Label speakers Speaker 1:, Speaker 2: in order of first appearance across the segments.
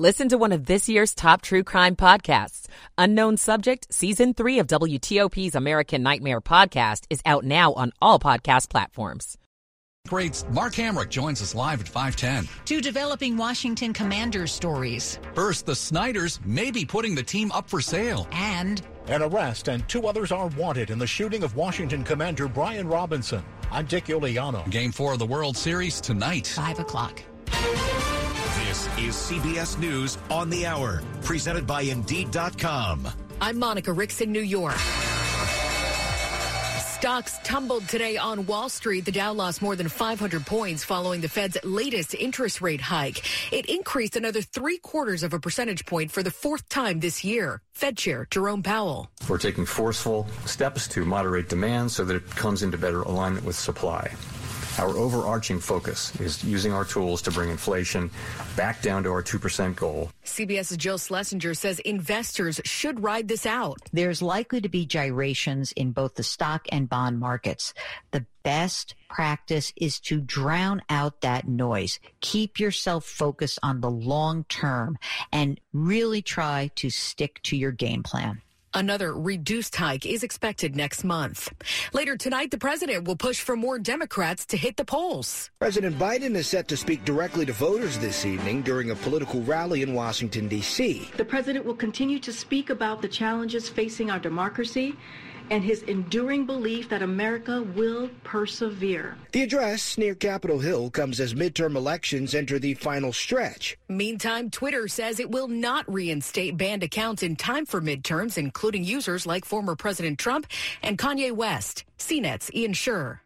Speaker 1: Listen to one of this year's top true crime podcasts. Unknown Subject, Season 3 of WTOP's American Nightmare podcast is out now on all podcast platforms.
Speaker 2: Great. Mark Hamrick joins us live at 510.
Speaker 3: Two developing Washington Commanders stories.
Speaker 2: First, the Snyders may be putting the team up for sale.
Speaker 3: And
Speaker 4: an arrest and two others are wanted in the shooting of Washington Commander Brian Robinson. I'm Dick Iuliano.
Speaker 2: Game four of the World Series tonight.
Speaker 3: 5 o'clock.
Speaker 5: This is CBS News on the Hour, presented by Indeed.com.
Speaker 3: I'm Monica Ricks in New York. Stocks tumbled today on Wall Street. The Dow lost more than 500 points following the Fed's latest interest rate hike. It increased another three quarters of a percentage point for the fourth time this year. Fed Chair Jerome Powell.
Speaker 6: We're taking forceful steps to moderate demand so that it comes into better alignment with supply. Our overarching focus is using our tools to bring inflation back down to our 2% goal.
Speaker 3: CBS's Jill Schlesinger says investors should ride this out.
Speaker 7: There's likely to be gyrations in both the stock and bond markets. The best practice is to drown out that noise. Keep yourself focused on the long term and really try to stick to your game plan.
Speaker 3: Another reduced hike is expected next month. Later tonight, the president will push for more Democrats to hit the polls.
Speaker 8: President Biden is set to speak directly to voters this evening during a political rally in Washington, D.C.
Speaker 9: The president will continue to speak about the challenges facing our democracy and his enduring belief that America will persevere.
Speaker 8: The address near Capitol Hill comes as midterm elections enter the final stretch.
Speaker 3: Meantime, Twitter says it will not reinstate banned accounts in time for midterms, including users like former President Trump and Kanye West. CNET's Ian Sherr.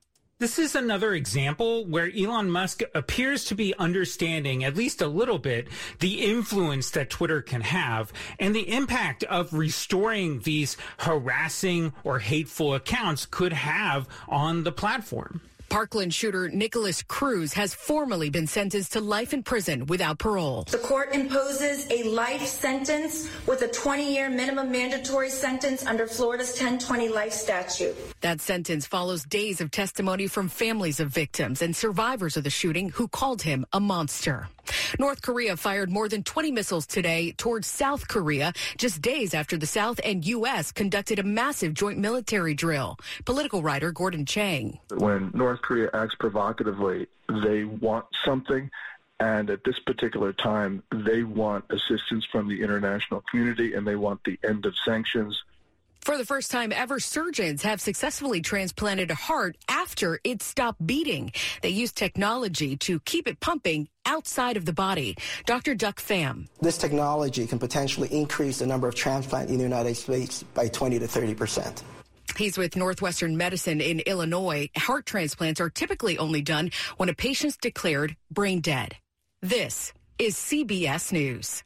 Speaker 10: This is another example where Elon Musk appears to be understanding, at least a little bit, the influence that Twitter can have and the impact of restoring these harassing or hateful accounts could have on the platform.
Speaker 3: Parkland shooter Nikolas Cruz has formally been sentenced to life in prison without parole.
Speaker 11: The court imposes a life sentence with a 20 year minimum mandatory sentence under Florida's 1020 life statute.
Speaker 3: That sentence follows days of testimony from families of victims and survivors of the shooting who called him a monster. North Korea fired more than 20 missiles today towards South Korea just days after the South and U.S. conducted a massive joint military drill. Political writer Gordon Chang.
Speaker 12: When North Korea acts provocatively, they want something. And at this particular time, they want assistance from the international community and they want the end of sanctions.
Speaker 3: For the first time ever, surgeons have successfully transplanted a heart after it stopped beating. They used technology to keep it pumping outside of the body. Dr. Duc Pham.
Speaker 13: This technology can potentially increase the number of transplants in the United States by 20 to 30 percent.
Speaker 3: He's with Northwestern Medicine in Illinois. Heart transplants are typically only done when a patient's declared brain dead. This is CBS News.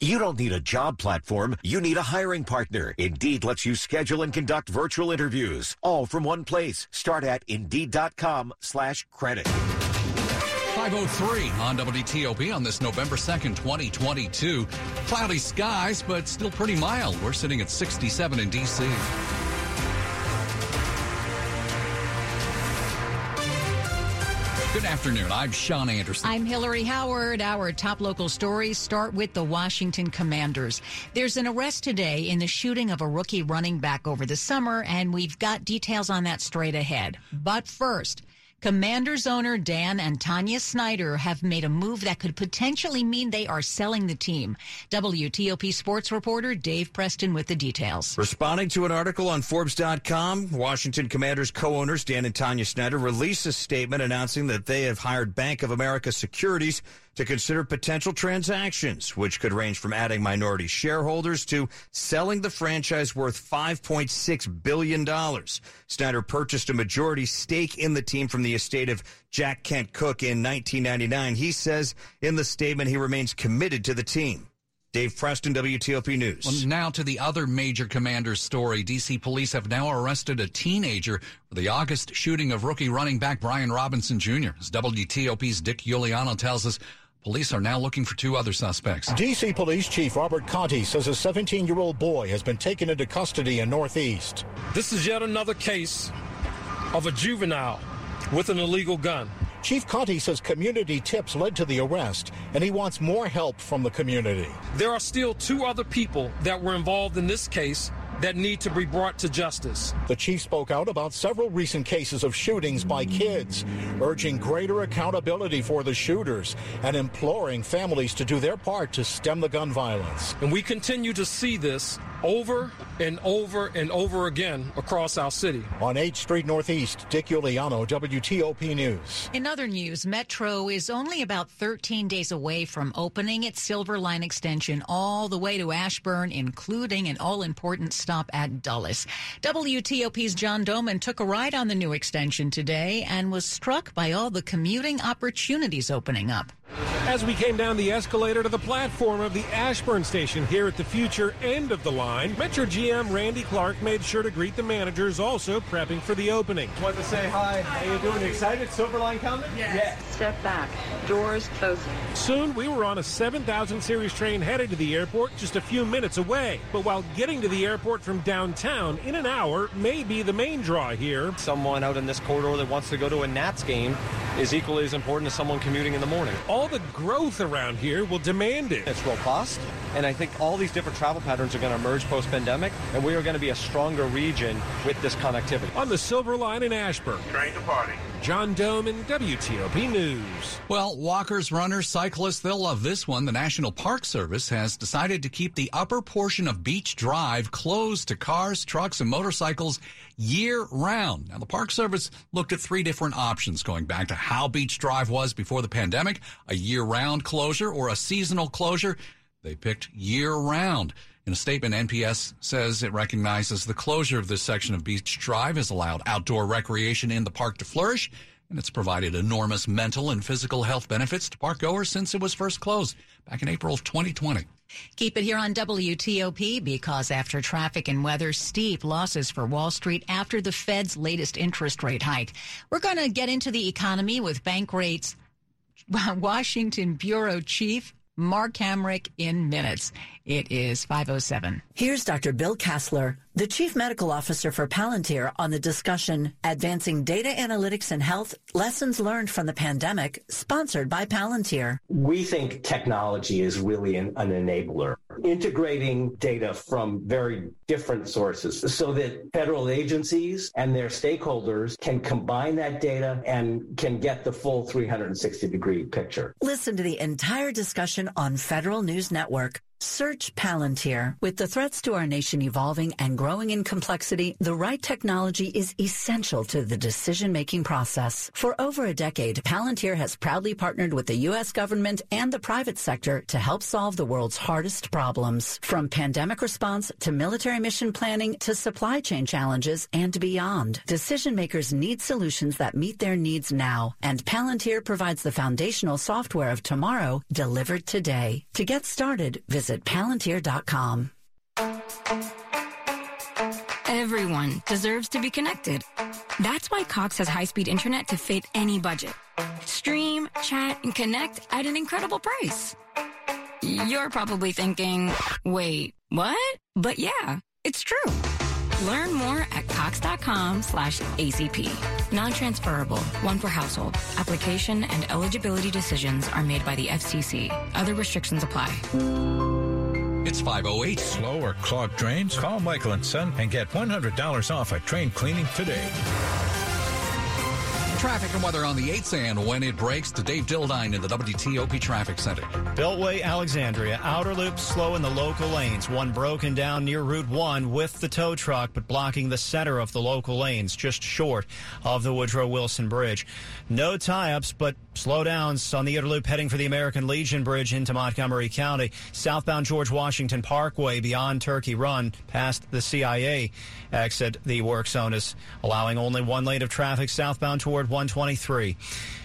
Speaker 5: You don't need a job platform. You need a hiring partner. Indeed lets you schedule and conduct virtual interviews all from one place. Start at Indeed.com slash credit.
Speaker 2: 503 on WTOP on this November 2nd, 2022. Cloudy skies, but still pretty mild. We're sitting at 67 in D.C. Good afternoon. I'm Sean Anderson.
Speaker 3: I'm Hillary Howard. Our top local stories start with the Washington Commanders. There's an arrest today in the shooting of a rookie running back over the summer, and we've got details on that straight ahead. But first, Commanders owner Dan and Tanya Snyder have made a move that could potentially mean they are selling the team. WTOP sports reporter Dave Preston with the details.
Speaker 14: Responding to an article on Forbes.com, Washington Commanders co-owners Dan and Tanya Snyder released a statement announcing that they have hired Bank of America Securities to consider potential transactions, which could range from adding minority shareholders to selling the franchise worth $5.6 billion. Snyder purchased a majority stake in the team from the estate of Jack Kent Cooke in 1999. He says in the statement he remains committed to the team. Dave Preston, WTOP News.
Speaker 2: Well, now to the other major commander's story. D.C. police have now arrested a teenager for the August shooting of rookie running back Brian Robinson Jr. As WTOP's Dick Iuliano tells us, Police are now looking for two other suspects.
Speaker 4: D.C. Police Chief Robert Contee says a 17 year old boy has been taken into custody in Northeast.
Speaker 15: This is yet another case of a juvenile with an illegal gun.
Speaker 4: Chief Contee says community tips led to the arrest, and he wants more help from the community.
Speaker 16: There are still two other people that were involved in this case that need to be brought to justice.
Speaker 4: The chief spoke out about several recent cases of shootings by kids, urging greater accountability for the shooters and imploring families to do their part to stem the gun violence.
Speaker 16: And we continue to see this over and over and over again across our city.
Speaker 4: On 8th Street Northeast, Dick Iuliano, WTOP News.
Speaker 17: In other news, Metro is only about 13 days away from opening its Silver Line extension all the way to Ashburn, including an all important stop at Dulles. WTOP's John Domen took a ride on the new extension today and was struck by all the commuting opportunities opening up.
Speaker 15: As we came down the escalator to the platform of the Ashburn station here at the future end of the line, Metro GM Randy Clark made sure to greet the managers also prepping for the opening.
Speaker 18: Want to say hi. How you doing? Excited? Silver Line coming?
Speaker 19: Yes. Yeah. Step back. Doors closing.
Speaker 15: Soon we were on a 7000 series train headed to the airport just a few minutes away. But while getting to the airport from downtown in an hour may be the main draw here.
Speaker 18: Someone out in this corridor that wants to go to a Nats game is equally as important as someone commuting in the morning.
Speaker 15: All the growth around here will demand it.
Speaker 18: It's robust, and I think all these different travel patterns are going to emerge post-pandemic, and we are going to be a stronger region with this connectivity.
Speaker 15: On the Silver Line in Ashburn.
Speaker 20: Train to party.
Speaker 15: John Domen WTOP News.
Speaker 2: Well, walkers, runners, cyclists, they'll love this one. The National Park Service has decided to keep the upper portion of Beach Drive closed to cars, trucks, and motorcycles year round. Now, the Park Service looked at three different options going back to how Beach Drive was before the pandemic, a year round closure or a seasonal closure. They picked year round. In a statement, NPS says it recognizes the closure of this section of Beach Drive has allowed outdoor recreation in the park to flourish, and it's provided enormous mental and physical health benefits to park goers since it was first closed back in April of 2020.
Speaker 17: Keep it here on WTOP because after traffic and weather, steep losses for Wall Street after the Fed's latest interest rate hike. We're going to get into the economy with Bankrate's. Washington Bureau Chief Mark Hamrick in minutes. It is 507.
Speaker 21: Here's Dr. Bill Kassler, the Chief Medical Officer for Palantir, on the discussion Advancing Data Analytics and Health Lessons Learned from the Pandemic, sponsored by Palantir.
Speaker 22: We think technology is really an, an enabler, integrating data from very different sources so that federal agencies and their stakeholders can combine that data and can get the full 360 degree picture.
Speaker 21: Listen to the entire discussion on Federal News Network. Search Palantir. With the threats to our nation evolving and growing in complexity, the right technology is essential to the decision-making process. For over a decade, Palantir has proudly partnered with the U.S. government and the private sector to help solve the world's hardest problems. From pandemic response to military mission planning to supply chain challenges and beyond. Decision makers need solutions that meet their needs now, and Palantir provides the foundational software of tomorrow delivered today. To get started, visit visit palantir.com.
Speaker 23: Everyone deserves to be connected. That's why Cox has high speed internet to fit any budget. Stream, chat, and connect at an incredible price. You're probably thinking, wait, what? But yeah, it's true. Learn more at cox.com slash ACP. Non-transferable, one per household. Application and eligibility decisions are made by the FCC. Other restrictions apply.
Speaker 2: It's 508.
Speaker 24: Slow or clogged drains? Call Michael and Son and get $100 off a train cleaning today.
Speaker 2: Traffic and weather on the 8th and when it breaks to Dave Dildine in the WTOP Traffic Center.
Speaker 25: Beltway, Alexandria. Outer loop slow in the local lanes. One broken down near Route 1 with the tow truck, but blocking the center of the local lanes, just short of the Woodrow Wilson Bridge. No tie ups, but slowdowns on the outer loop heading for the American Legion Bridge into Montgomery County. Southbound George Washington Parkway beyond Turkey Run past the CIA exit. The work zone is allowing only one lane of traffic southbound toward 123.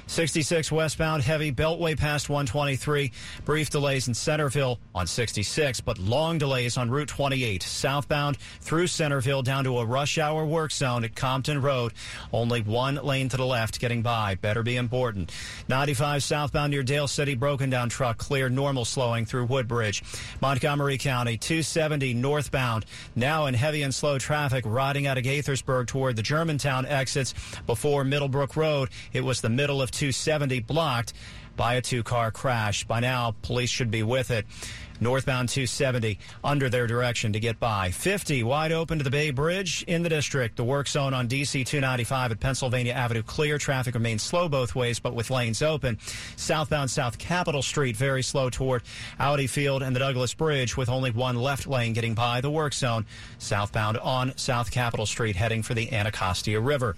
Speaker 25: 66 westbound heavy beltway past 123. Brief delays in Centreville on 66, but long delays on Route 28 southbound through Centreville down to a rush hour work zone at Compton Road. Only one lane to the left getting by. Better be important. 95 southbound near Dale City broken down truck clear normal slowing through Woodbridge. Montgomery County 270 northbound now in heavy and slow traffic riding out of Gaithersburg toward the Germantown exits before Middlebrook Road. It was the middle of two 270 blocked by a two car crash. By now, police should be with it. Northbound 270 under their direction to get by. 50 wide open to the Bay Bridge in the district. The work zone on DC 295 at Pennsylvania Avenue clear. Traffic remains slow both ways, but with lanes open. Southbound South Capitol Street very slow toward Audi Field and the Douglass Bridge with only one left lane getting by the work zone. Southbound on South Capitol Street heading for the Anacostia River.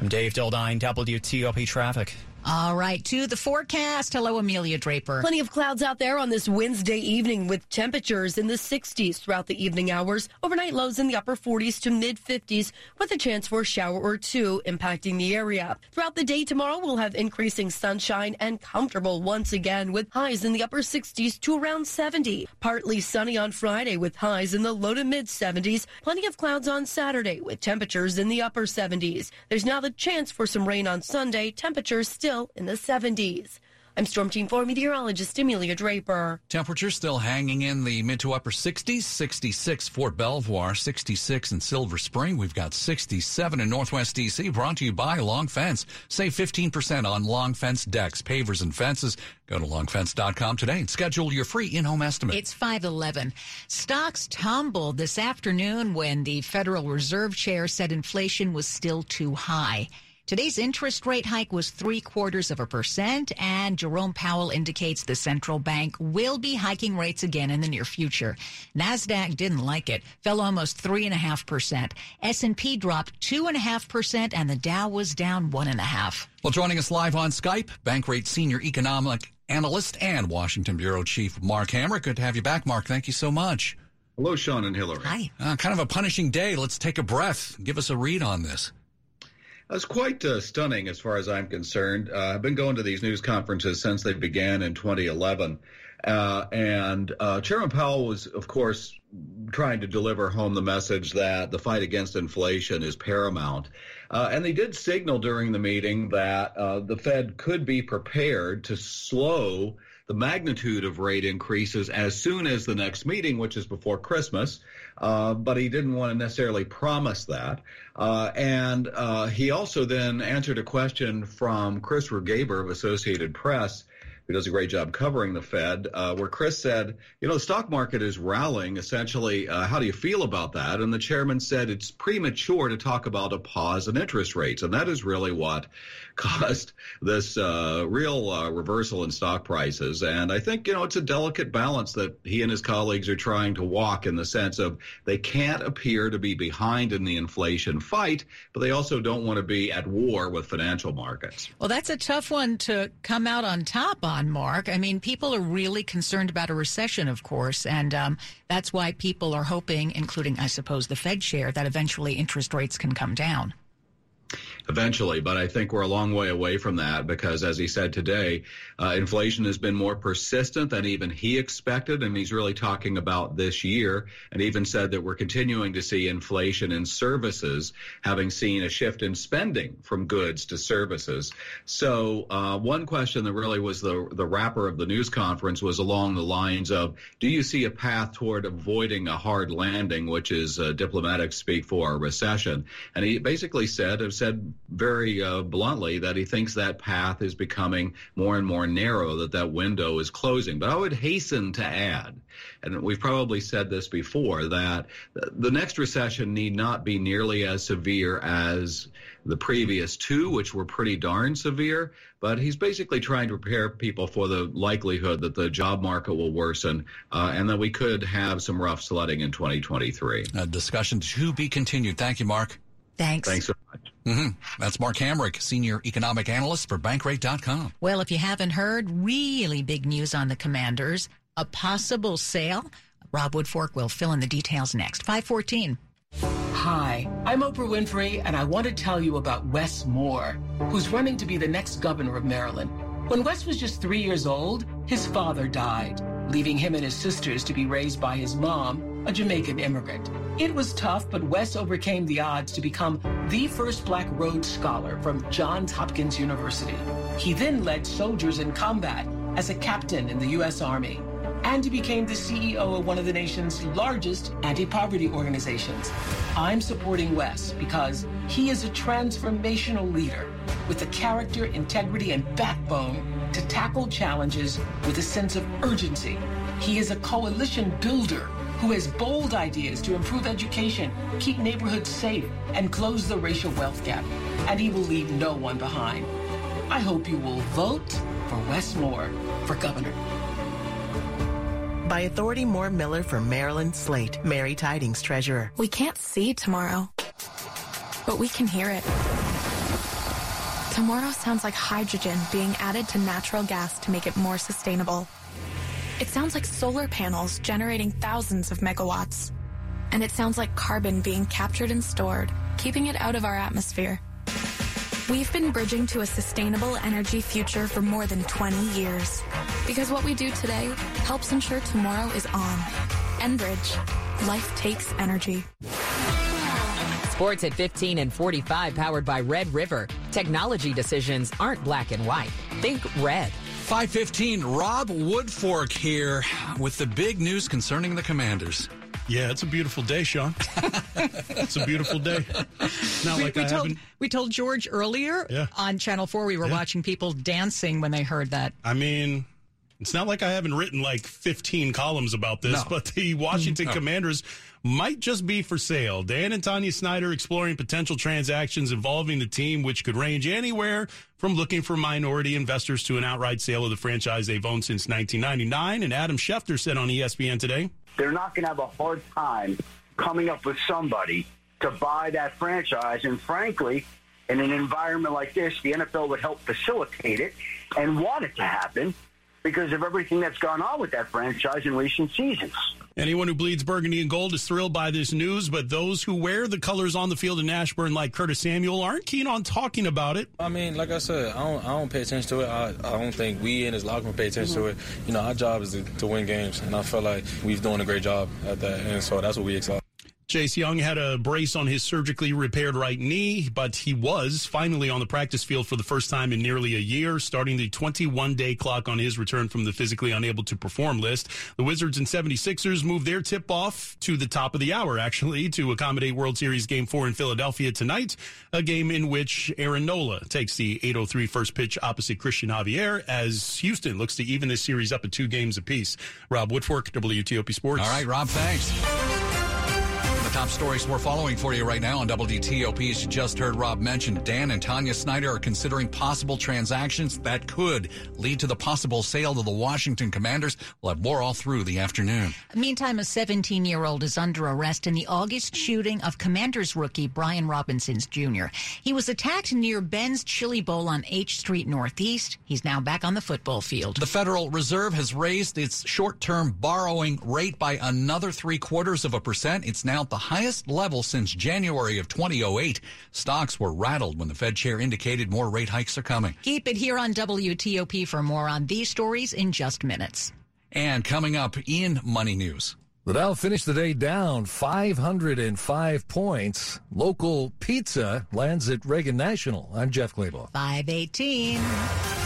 Speaker 25: I'm Dave Dildine, WTOP Traffic.
Speaker 17: All right, to the forecast. Hello, Amelia Draper.
Speaker 26: Plenty of clouds out there on this Wednesday evening with temperatures in the 60s throughout the evening hours. Overnight lows in the upper 40s to mid 50s with a chance for a shower or two impacting the area. Throughout the day tomorrow, we'll have increasing sunshine and comfortable once again with highs in the upper 60s to around 70. Partly sunny on Friday with highs in the low to mid 70s. Plenty of clouds on Saturday with temperatures in the upper 70s. There's now the chance for some rain on Sunday. Temperatures still in the 70s. I'm Storm Team 4 meteorologist Amelia Draper.
Speaker 2: Temperature still hanging in the mid to upper 60s. 66 Fort Belvoir, 66 in Silver Spring. We've got 67 in Northwest DC. Brought to you by Long Fence. Save 15% on Long Fence decks, pavers, and fences. Go to longfence.com today and schedule your free in-home estimate.
Speaker 17: It's 511. Stocks tumbled this afternoon when the Federal Reserve Chair said inflation was still too high. Today's interest rate hike was three quarters of a percent, and Jerome Powell indicates the central bank will be hiking rates again in the near future. Nasdaq didn't like it, fell almost three and a half percent. S&P dropped two and a half percent, and the Dow was down one and a half.
Speaker 2: Well, joining us live on Skype, Bankrate senior economic analyst and Washington bureau chief Mark Hamrick. Good to have you back, Mark. Thank you so much.
Speaker 27: Hello, Sean and Hillary.
Speaker 17: Hi.
Speaker 2: Uh, kind of a punishing day. Let's take a breath. Give us a read on this.
Speaker 27: That's quite uh, stunning as far as I'm concerned. Uh, I've been going to these news conferences since they began in 2011. Uh, and uh, Chairman Powell was, of course, trying to deliver home the message that the fight against inflation is paramount. Uh, and they did signal during the meeting that uh, the Fed could be prepared to slow the magnitude of rate increases as soon as the next meeting, which is before Christmas. Uh, but he didn't want to necessarily promise that. Uh, and uh, he also then answered a question from Chris Rugaber of Associated Press who does a great job covering the Fed, uh, where Chris said, you know, the stock market is rallying. Essentially, uh, how do you feel about that? And the chairman said it's premature to talk about a pause in interest rates, and that is really what caused this uh, real uh, reversal in stock prices. And I think, you know, it's a delicate balance that he and his colleagues are trying to walk in the sense of they can't appear to be behind in the inflation fight, but they also don't want to be at war with financial markets.
Speaker 17: Well, that's a tough one to come out on top on, Mark. I mean, people are really concerned about a recession, of course, and um, that's why people are hoping, including, I suppose, the Fed chair, that eventually interest rates can come down
Speaker 27: eventually. But I think we're a long way away from that because, as he said today, uh, inflation has been more persistent than even he expected. And he's really talking about this year and even said that we're continuing to see inflation in services, having seen a shift in spending from goods to services. So, uh, one question that really was the, the wrapper of the news conference was along the lines of Do you see a path toward avoiding a hard landing, which is uh, diplomatic speak for a recession? And he basically said, have said very uh, bluntly that he thinks that path is becoming more and more narrow, that that window is closing. But I would hasten to add, and we've probably said this before, that the next recession need not be nearly as severe as the previous two, which were pretty darn severe. But he's basically trying to prepare people for the likelihood that the job market will worsen uh, and that we could have some rough sledding in 2023.
Speaker 2: A discussion to be continued. Thank you, Mark.
Speaker 17: Thanks.
Speaker 27: Thanks so much.
Speaker 2: Mm-hmm. That's Mark Hamrick, Senior Economic Analyst for Bankrate.com.
Speaker 17: Well, if you haven't heard, really big news on the Commanders. A possible sale. Rob Woodfork will fill in the details next. 514.
Speaker 28: Hi, I'm Oprah Winfrey, and I want to tell you about Wes Moore, who's running to be the next governor of Maryland. When Wes was just three years old, his father died, leaving him and his sisters to be raised by his mom, a Jamaican immigrant. It was tough, but Wes overcame the odds to become the first black Rhodes Scholar from Johns Hopkins University. He then led soldiers in combat as a captain in the U.S. Army. And he became the CEO of one of the nation's largest anti-poverty organizations. I'm supporting Wes because he is a transformational leader with the character, integrity, and backbone to tackle challenges with a sense of urgency. He is a coalition builder who has bold ideas to improve education, keep neighborhoods safe, and close the racial wealth gap. And he will leave no one behind. I hope you will vote for Wes Moore for governor.
Speaker 29: By authority Moore Miller for Maryland Slate, Mary Tidings, Treasurer.
Speaker 11: We can't see tomorrow, but we can hear it. Tomorrow sounds like hydrogen being added to natural gas to make it more sustainable. It sounds like solar panels generating thousands of megawatts. And it sounds like carbon being captured and stored, keeping it out of our atmosphere. We've been bridging to a sustainable energy future for more than 20 years. Because what we do today helps ensure tomorrow is on. Enbridge. Life takes energy.
Speaker 30: Sports at 15 and 45 powered by Red River. Technology decisions aren't black and white. Think red.
Speaker 2: 515, Rob Woodfork here with the big news concerning the Commanders.
Speaker 20: Yeah, it's a beautiful day, Sean. it's a beautiful day. Not
Speaker 17: we,
Speaker 20: like
Speaker 17: we
Speaker 20: I
Speaker 17: told
Speaker 20: haven't.
Speaker 17: we told George earlier
Speaker 20: Yeah.
Speaker 17: on Channel Four we were
Speaker 20: Yeah.
Speaker 17: watching people dancing when they heard that.
Speaker 20: I mean, it's not like I haven't written like 15 columns about this,
Speaker 17: No.
Speaker 20: but the Washington
Speaker 17: No.
Speaker 20: Commanders might just be for sale. Dan and Tanya Snyder exploring potential transactions involving the team, which could range anywhere from looking for minority investors to an outright sale of the franchise they've owned since 1999. And Adam Schefter said on ESPN today.
Speaker 31: they're not going to have a hard time coming up with somebody to buy that franchise. And frankly, in an environment like this, the NFL would help facilitate it and want it to happen because of everything that's gone on with that franchise in recent seasons.
Speaker 20: Anyone who bleeds burgundy and gold is thrilled by this news, but those who wear the colors on the field in Ashburn, like Curtis Samuel, aren't keen on talking about it.
Speaker 32: I mean, like I said, I don't, I don't pay attention to it. I, I don't think we in his locker room pay attention to it. You know, our job is to, to win games, and I feel like we've doing a great job at that, and so that's what we excel.
Speaker 20: Chase Young had a brace on his surgically repaired right knee, but he was finally on the practice field for the first time in nearly a year, starting the 21 day clock on his return from the physically unable to perform list. The Wizards and 76ers moved their tip off to the top of the hour, actually, to accommodate World Series Game 4 in Philadelphia tonight, a game in which Aaron Nola takes the 803 first pitch opposite Christian Javier as Houston looks to even this series up at two games apiece. Rob Woodfork, WTOP Sports.
Speaker 2: All right, Rob, thanks. Top stories we're following for you right now on WDTOP, as you just heard Rob mention, Dan and Tanya Snyder are considering possible transactions that could lead to the possible sale of the Washington Commanders. We'll have more all through the afternoon.
Speaker 17: Meantime, a 17 year old is under arrest in the August shooting of Commanders rookie Brian Robinsons Jr. He was attacked near Ben's Chili Bowl on H Street Northeast. He's now back on the football field.
Speaker 2: The Federal Reserve has raised its short-term borrowing rate by another three quarters of a percent. It's now at the highest level since January of 2008. Stocks were rattled when the Fed chair indicated more rate hikes are coming.
Speaker 17: Keep it here on WTOP for more on these stories in just minutes.
Speaker 2: And coming up in Money News.
Speaker 33: The Dow finished the day down 505 points. Local pizza lands at Reagan National. I'm Jeff Clabaugh.
Speaker 17: 518.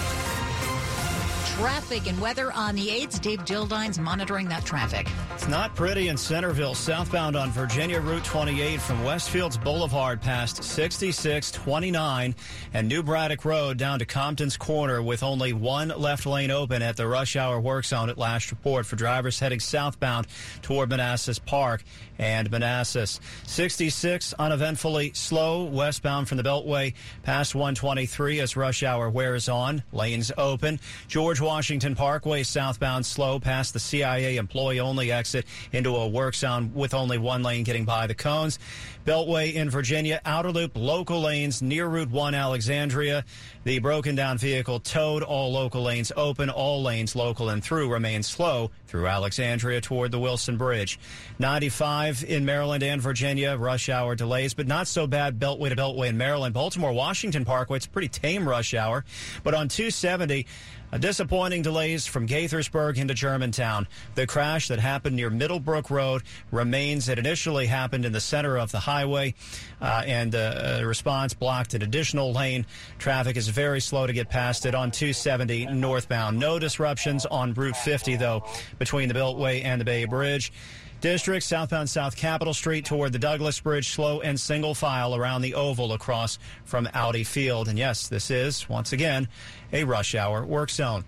Speaker 17: Traffic and weather on the 8s. Dave Dildine's monitoring that traffic.
Speaker 25: It's not pretty in Centreville, southbound on Virginia Route 28 from Westfields Boulevard past 6629 and New Braddock Road down to Compton's Corner with only one left lane open at the rush hour work zone at last report for drivers heading southbound toward Manassas Park and Manassas. 66 uneventfully slow westbound from the Beltway past 123 as rush hour wears on. Lanes open. George Washington Parkway southbound slow past the CIA employee only exit into a work zone with only one lane getting by the cones. Beltway in Virginia, outer loop local lanes near Route 1 Alexandria. The broken down vehicle towed all local lanes open, all lanes local and through remain slow through Alexandria toward the Wilson Bridge. 95 in Maryland and Virginia, rush hour delays, but not so bad Beltway to Beltway in Maryland. Baltimore Washington Parkway, it's pretty tame rush hour, but on 270, a disappointing delays from Gaithersburg into Germantown. The crash that happened near Middlebrook Road remains. It initially happened in the center of the highway, uh, and uh, response blocked an additional lane. Traffic is very slow to get past it on 270 northbound. No disruptions on Route 50, though, between the Beltway and the Bay Bridge. District southbound South Capitol Street toward the Douglass Bridge, slow and single file around the oval across from Audi Field. And yes, this is, once again, a rush hour work zone.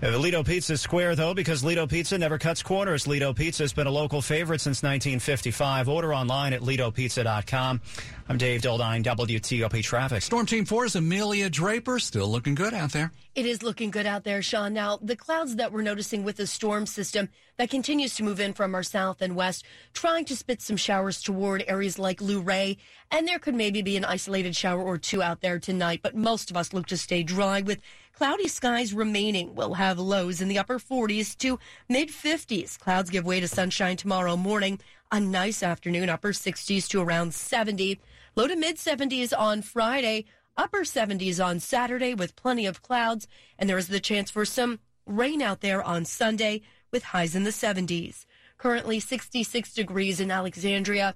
Speaker 25: Ledo Pizza Square, though, because Ledo Pizza never cuts corners. Ledo Pizza has been a local favorite since 1955. Order online at LedoPizza.com. I'm Dave Dildine, WTOP Traffic.
Speaker 2: Storm Team 4's Amelia Draper still looking good out there.
Speaker 26: It is looking good out there, Sean. Now, the clouds that we're noticing with the storm system that continues to move in from our south and west, trying to spit some showers toward areas like Luray, and there could maybe be an isolated shower or two out there tonight, but most of us look to stay dry with Cloudy skies remaining. We'll have lows in the upper 40s to mid 50s. Clouds give way to sunshine tomorrow morning. A nice afternoon, upper 60s to around 70. Low to mid 70s on Friday. Upper 70s on Saturday with plenty of clouds. And there is the chance for some rain out there on Sunday with highs in the 70s. Currently 66 degrees in Alexandria.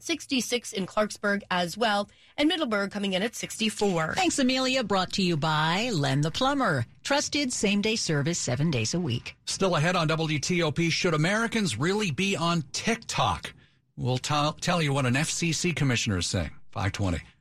Speaker 26: 66 in Clarksburg as well, and Middleburg coming in at 64.
Speaker 17: Thanks, Amelia. Brought to you by Len the Plumber. Trusted same day service seven days a week.
Speaker 2: Still ahead on WTOP, should Americans really be on TikTok? We'll t- tell you what an FCC commissioner is saying. 520.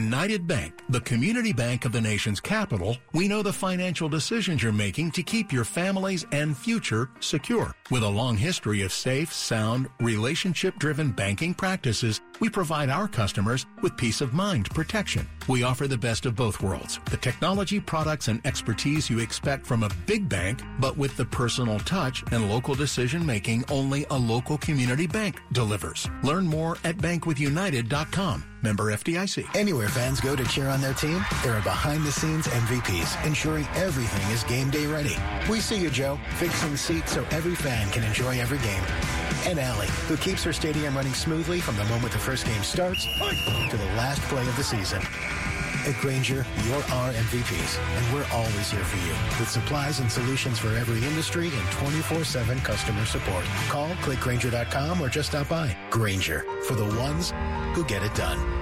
Speaker 12: United Bank, the community bank of the nation's capital, we know the financial decisions you're making to keep your families and future secure. With a long history of safe, sound, relationship-driven banking practices, we provide our customers with peace of mind protection. We offer the best of both worlds, the technology, products, and expertise you expect from a big bank, but with the personal touch and local decision making only a local community bank delivers. Learn more at bankwithunited.com. Member FDIC.
Speaker 13: Anywhere fans go to cheer on their team, there are behind the scenes MVPs ensuring everything is game day ready. We see you, Joe, fixing seats so every fan can enjoy every game. And Allie, who keeps her stadium running smoothly from the moment the first game starts to the last play of the season. At Grainger, you're our MVPs, and we're always here for you with supplies and solutions for every industry and 24-7 customer support. Call, clickgrainger.com, or just stop by. Grainger, for the ones who get it done.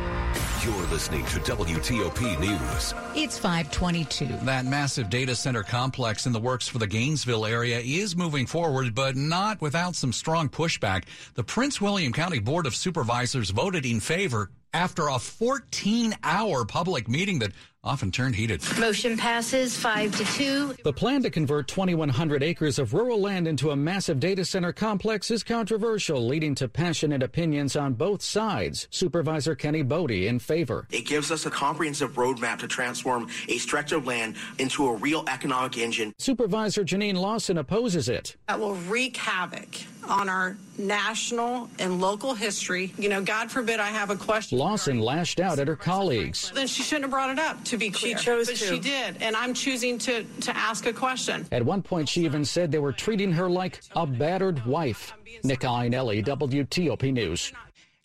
Speaker 34: You're listening to WTOP News.
Speaker 17: It's 522.
Speaker 2: That massive data center complex in the works for the Gainesville area is moving forward, but not without some strong pushback. The Prince William County Board of Supervisors voted in favor after a 14 hour public meeting that often turned heated.
Speaker 35: Motion passes 5 to 2.
Speaker 36: The plan to convert 2,100 acres of rural land into a massive data center complex is controversial, leading to passionate opinions on both sides. Supervisor Kenny Boddye in favor.
Speaker 37: It gives us a comprehensive roadmap to transform a stretch of land into a real economic engine.
Speaker 36: Supervisor Jeanine Lawson opposes it.
Speaker 38: That will wreak havoc on our national and local history. You know, God forbid I have a question.
Speaker 36: Lawson lashed out at her colleagues.
Speaker 38: Then she shouldn't have brought it up, to be clear. She chose but to. she did, and I'm choosing to, to ask a question.
Speaker 36: At one point, she even said they were treating her like a battered wife. Nick Iannelli, WTOP News.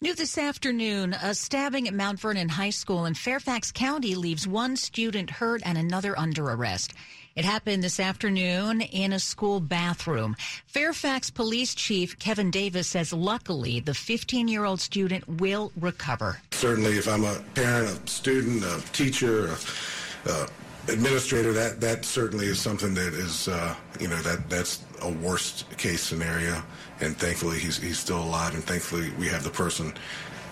Speaker 17: New this afternoon, a stabbing at Mount Vernon High School in Fairfax County leaves one student hurt and another under arrest. It happened this afternoon in a school bathroom. Fairfax Police Chief Kevin Davis says luckily the 15 year old student will recover.
Speaker 39: Certainly, if I'm a parent, a student, a teacher, a, a administrator, that, that certainly is something that is, uh, you know, that that's a worst case scenario. And thankfully, he's, he's still alive, and thankfully, we have the person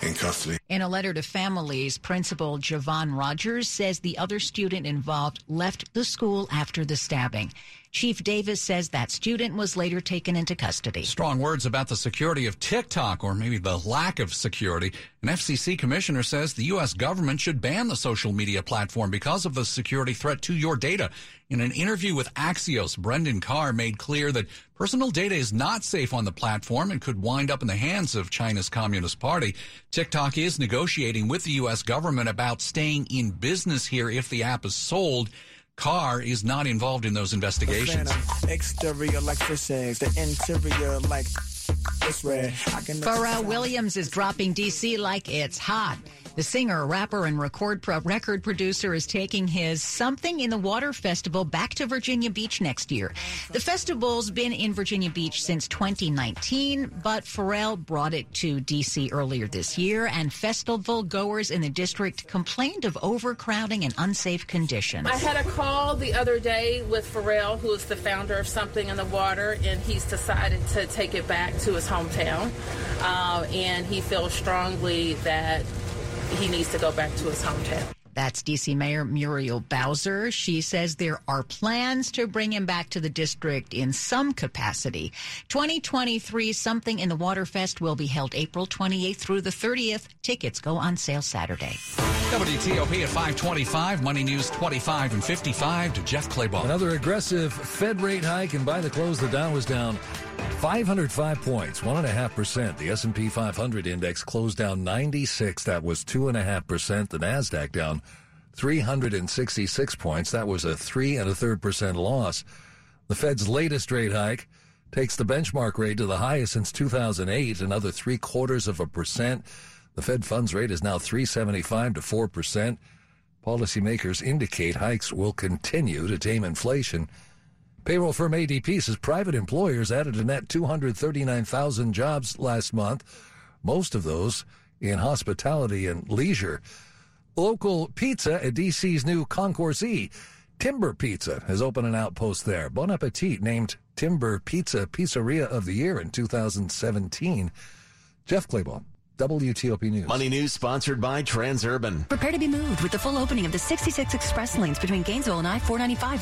Speaker 39: in custody.
Speaker 17: In a letter to families, Principal Javon Rogers says the other student involved left the school after the stabbing. Chief Davis says that student was later taken into custody.
Speaker 2: Strong words about the security of TikTok, or maybe the lack of security. An FCC commissioner says the U.S. government should ban the social media platform because of the security threat to your data. In an interview with Axios, Brendan Carr made clear that personal data is not safe on the platform and could wind up in the hands of China's Communist Party. TikTok is negotiating with the U.S. government about staying in business here if the app is sold. Carr is not involved in those investigations.
Speaker 40: Exterior like fish eggs, the interior like
Speaker 17: Pharrell Williams is dropping DC like it's hot. The singer, rapper, and record pro- record producer is taking his Something in the Water Festival back to Virginia Beach next year. The festival's been in Virginia Beach since 2019, but Pharrell brought it to DC earlier this year, and festival goers in the district complained of overcrowding and unsafe conditions.
Speaker 41: I had a call the other day with Pharrell, who is the founder of Something in the Water, and he's decided to take it back to his hometown. Uh, and he feels strongly that he needs to go back to his hometown.
Speaker 17: That's DC Mayor Muriel Bowser. She says there are plans to bring him back to the district in some capacity. 2023 Something in the Waterfest will be held April 28th through the 30th. Tickets go on sale Saturday.
Speaker 2: WTOP at 525, Money News 25 and 55 to Jeff Clabaugh.
Speaker 33: Another aggressive Fed rate hike, and by the close, the Dow was down 505 points, 1.5%. The S&P 500 index closed down 96. That was 2.5%. The NASDAQ down 366 points. That was a three and a third percent loss. The Fed's latest rate hike takes the benchmark rate to the highest since 2008, another three quarters of a percent. The Fed funds rate is now 375 to 4 percent. Policymakers indicate hikes will continue to tame inflation. Payroll firm ADP says private employers added a net 239,000 jobs last month, most of those in hospitality and leisure. Local pizza at DC's new Concourse E. Timber Pizza has opened an outpost there. Bon Appetit named Timber Pizza Pizzeria of the Year in 2017. Jeff Clabaugh. WTOP News.
Speaker 42: Money News sponsored by Transurban.
Speaker 43: Prepare to be moved with the full opening of the 66 express lanes between Gainesville and I-495.